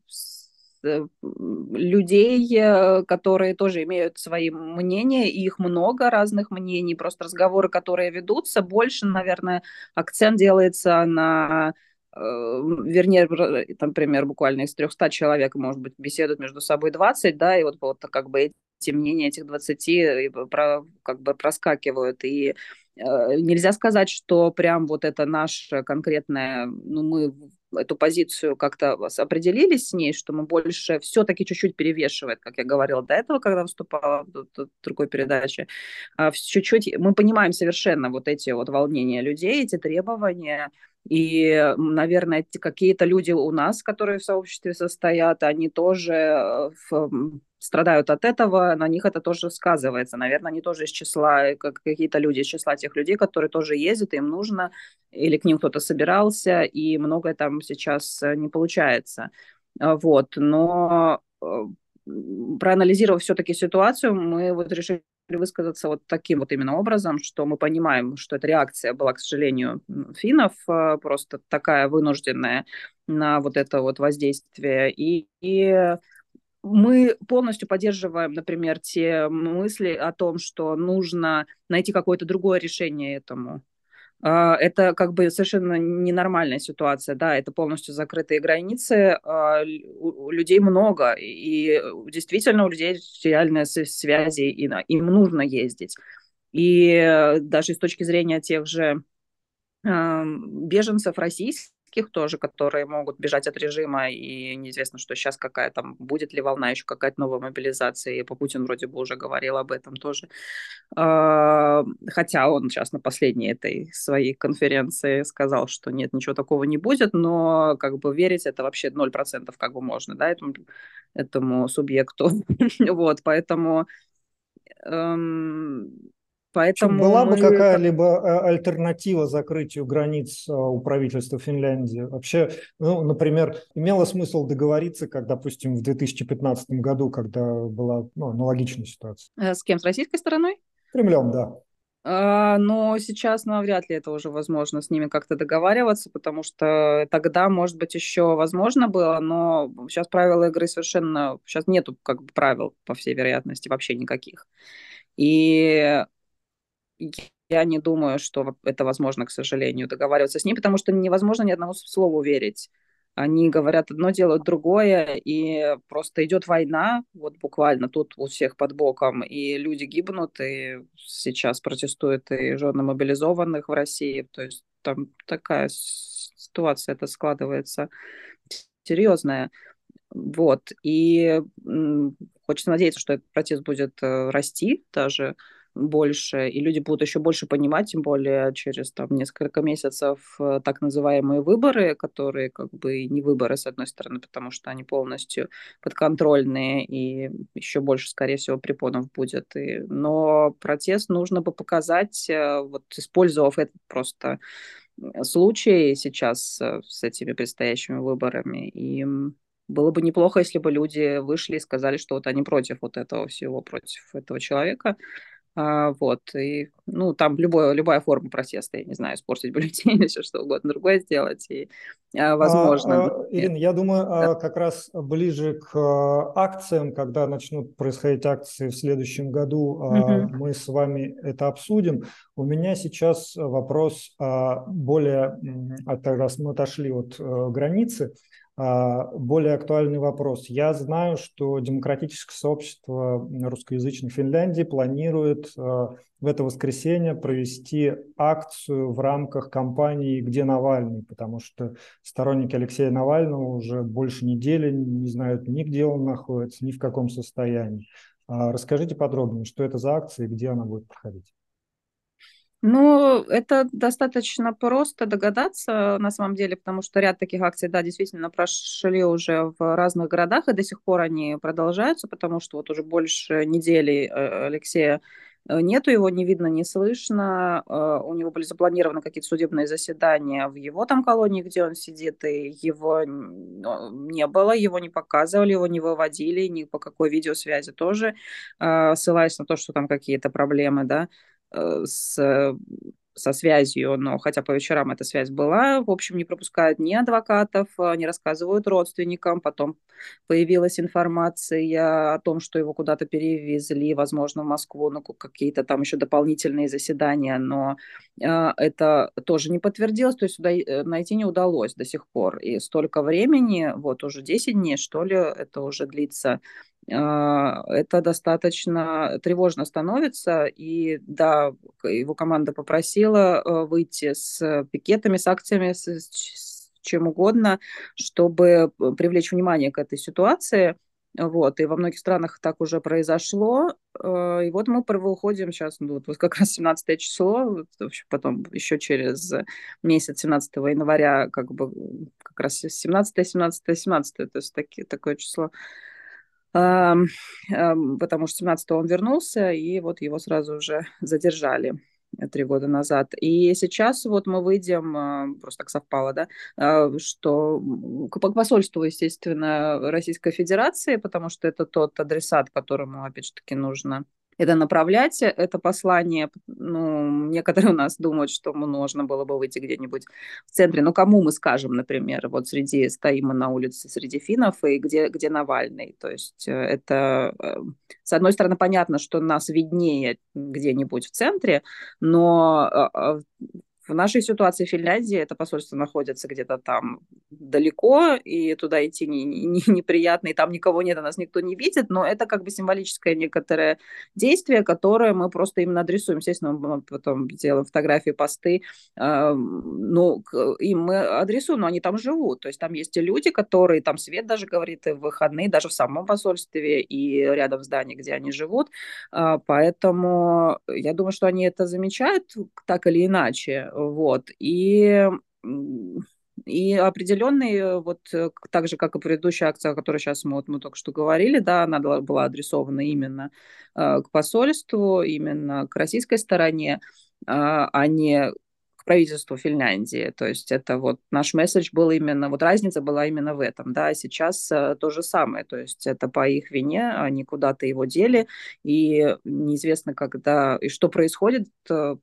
людей, которые тоже имеют свои мнения, и их много разных мнений, просто разговоры, которые ведутся, больше, наверное, акцент делается на вернее, там, например, буквально из 300 человек, может быть, беседуют между собой 20, да, и вот, вот как бы эти мнения этих 20 про, как бы проскакивают, и Э, нельзя сказать, что прям вот это наша конкретная, ну, мы эту позицию как-то определились с ней, что мы больше все-таки чуть-чуть перевешивает, как я говорила до этого, когда выступала в другой передаче, а чуть-чуть мы понимаем совершенно вот эти вот волнения людей, эти требования, и, наверное, какие-то люди у нас, которые в сообществе состоят, они тоже э, в страдают от этого, на них это тоже сказывается. Наверное, они тоже из числа, как какие-то люди из числа тех людей, которые тоже ездят, им нужно, или к ним кто-то собирался, и многое там сейчас э, не получается. А, вот, но э, проанализировав все-таки ситуацию, мы вот решили высказаться вот таким вот именно образом, что мы понимаем, что эта реакция была, к сожалению, финнов э, просто такая вынужденная на вот это вот воздействие. И, и мы полностью поддерживаем, например, те мысли о том, что нужно найти какое-то другое решение этому. А, это как бы совершенно ненормальная ситуация, да, это полностью закрытые границы, а, у людей много, и действительно у людей реальные связи, и им нужно ездить. И даже с точки зрения тех же беженцев российских, российских тоже, которые могут бежать от режима, и неизвестно, что сейчас какая там, будет ли волна еще какая-то новая мобилизация, и по Путин вроде бы уже говорил об этом тоже. А, хотя он сейчас на последней этой своей конференции сказал, что нет, ничего такого не будет, но как бы верить это вообще 0% как бы можно, да, этому, этому субъекту. <laughs> вот, поэтому эм, Поэтому Была мы... бы какая-либо э, альтернатива закрытию границ э, у правительства Финляндии? Вообще, ну, например, имело смысл договориться, как, допустим, в 2015 году, когда была ну, аналогичная ситуация. Э, с кем? С российской стороной? Кремлем, да. А, но сейчас навряд ли это уже возможно с ними как-то договариваться, потому что тогда, может быть, еще возможно было, но сейчас правила игры совершенно... Сейчас нету как бы правил, по всей вероятности, вообще никаких. И я не думаю, что это возможно, к сожалению, договариваться с ними, потому что невозможно ни одному слову верить. Они говорят одно, делают другое, и просто идет война, вот буквально тут у всех под боком, и люди гибнут, и сейчас протестуют и жены мобилизованных в России. То есть там такая ситуация это складывается серьезная. Вот. И хочется надеяться, что этот протест будет э, расти даже, больше, и люди будут еще больше понимать, тем более через там несколько месяцев э, так называемые выборы, которые как бы не выборы, с одной стороны, потому что они полностью подконтрольные, и еще больше, скорее всего, препонов будет. И... Но протест нужно бы показать, э, вот использовав этот просто случай сейчас э, с этими предстоящими выборами, и было бы неплохо, если бы люди вышли и сказали, что вот они против вот этого всего, против этого человека, вот, и, ну, там любое, любая форма протеста, я не знаю, испортить бюллетень <laughs> все что угодно другое сделать, и а, возможно. А, а, Ирина, я думаю, да. как раз ближе к акциям, когда начнут происходить акции в следующем году, угу. мы с вами это обсудим. У меня сейчас вопрос более, раз мы отошли от э, границы, а, более актуальный вопрос. Я знаю, что демократическое сообщество русскоязычной Финляндии планирует а, в это воскресенье провести акцию в рамках кампании «Где Навальный?», потому что сторонники Алексея Навального уже больше недели не знают ни где он находится, ни в каком состоянии. А, расскажите подробнее, что это за акция и где она будет проходить. Ну, это достаточно просто догадаться на самом деле, потому что ряд таких акций, да, действительно прошли уже в разных городах, и до сих пор они продолжаются, потому что вот уже больше недели э, Алексея э, нету, его не видно, не слышно, э, у него были запланированы какие-то судебные заседания в его там колонии, где он сидит, и его не было, его не показывали, его не выводили, ни по какой видеосвязи тоже, ссылаясь на то, что там какие-то проблемы, да, с со связью, но хотя по вечерам эта связь была, в общем, не пропускают ни адвокатов, а, не рассказывают родственникам, потом появилась информация о том, что его куда-то перевезли, возможно, в Москву, ну, какие-то там еще дополнительные заседания, но э, это тоже не подтвердилось, то есть э, найти не удалось до сих пор. И столько времени, вот уже 10 дней, что ли, это уже длится, это достаточно тревожно становится. И да, его команда попросила э, выйти с пикетами, с акциями, с, с чем угодно, чтобы привлечь внимание к этой ситуации. Вот, и во многих странах так уже произошло. Э, и вот мы выходим сейчас, ну, вот как раз 17 число, потом еще через месяц, 17 января, как бы как раз 17, 17, 17, то есть таки, такое число потому что 17 он вернулся, и вот его сразу уже задержали три года назад. И сейчас вот мы выйдем, а, просто так совпало, да, а, что к посольству, естественно, Российской Федерации, потому что это тот адресат, которому, опять же таки, нужно это направлять, это послание. Ну, некоторые у нас думают, что нужно было бы выйти где-нибудь в центре. Ну, кому мы скажем, например, вот среди, стоим мы на улице среди финнов, и где, где Навальный. То есть э, это, э, с одной стороны, понятно, что нас виднее где-нибудь в центре, но а, в нашей ситуации в Финляндии это посольство находится где-то там далеко, и туда идти не, не, неприятно, и там никого нет, а нас никто не видит, но это как бы символическое некоторое действие, которое мы просто именно адресуем. Естественно, мы потом делаем фотографии, посты, э, ну, им мы адресуем, но они там живут, то есть там есть люди, которые, там свет даже говорит, и в выходные, даже в самом посольстве и рядом в здании, где они живут, э, поэтому я думаю, что они это замечают так или иначе, вот. И и определенные, вот э, так же, как и предыдущая акция, о которой сейчас мы, вот, мы только что говорили, да, она была адресована именно э, к посольству, именно к российской стороне, э, а не к правительству Финляндии. То есть это вот наш месседж был именно, вот разница была именно в этом, да, сейчас э, то же самое, то есть это по их вине, они куда-то его дели, и неизвестно, когда и что происходит, э,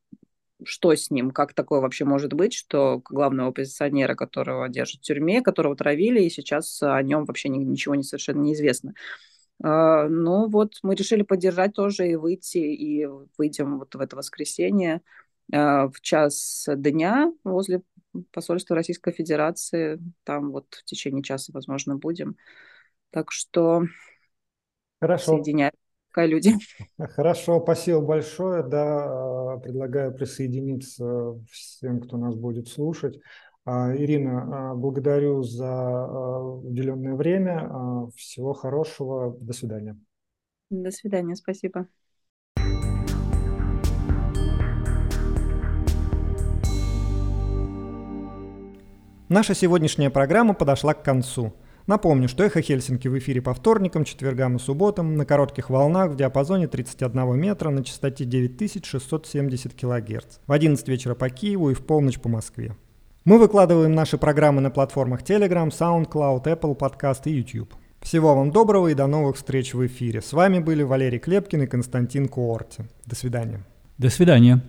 что с ним, как такое вообще может быть, что главного оппозиционера, которого держат в тюрьме, которого травили, и сейчас о нем вообще ничего не совершенно неизвестно. Uh, ну вот мы решили поддержать тоже и выйти, и выйдем вот в это воскресенье uh, в час дня возле посольства Российской Федерации. Там вот в течение часа, возможно, будем. Так что Хорошо. соединяйтесь люди. Хорошо, спасибо большое. Да, предлагаю присоединиться всем, кто нас будет слушать. А, Ирина, а, благодарю за уделенное время. Всего хорошего. До свидания. До свидания. Спасибо. Наша сегодняшняя программа подошла к концу. Напомню, что «Эхо Хельсинки» в эфире по вторникам, четвергам и субботам на коротких волнах в диапазоне 31 метра на частоте 9670 кГц. В 11 вечера по Киеву и в полночь по Москве. Мы выкладываем наши программы на платформах Telegram, SoundCloud, Apple Podcast и YouTube. Всего вам доброго и до новых встреч в эфире. С вами были Валерий Клепкин и Константин Куорти. До свидания. До свидания.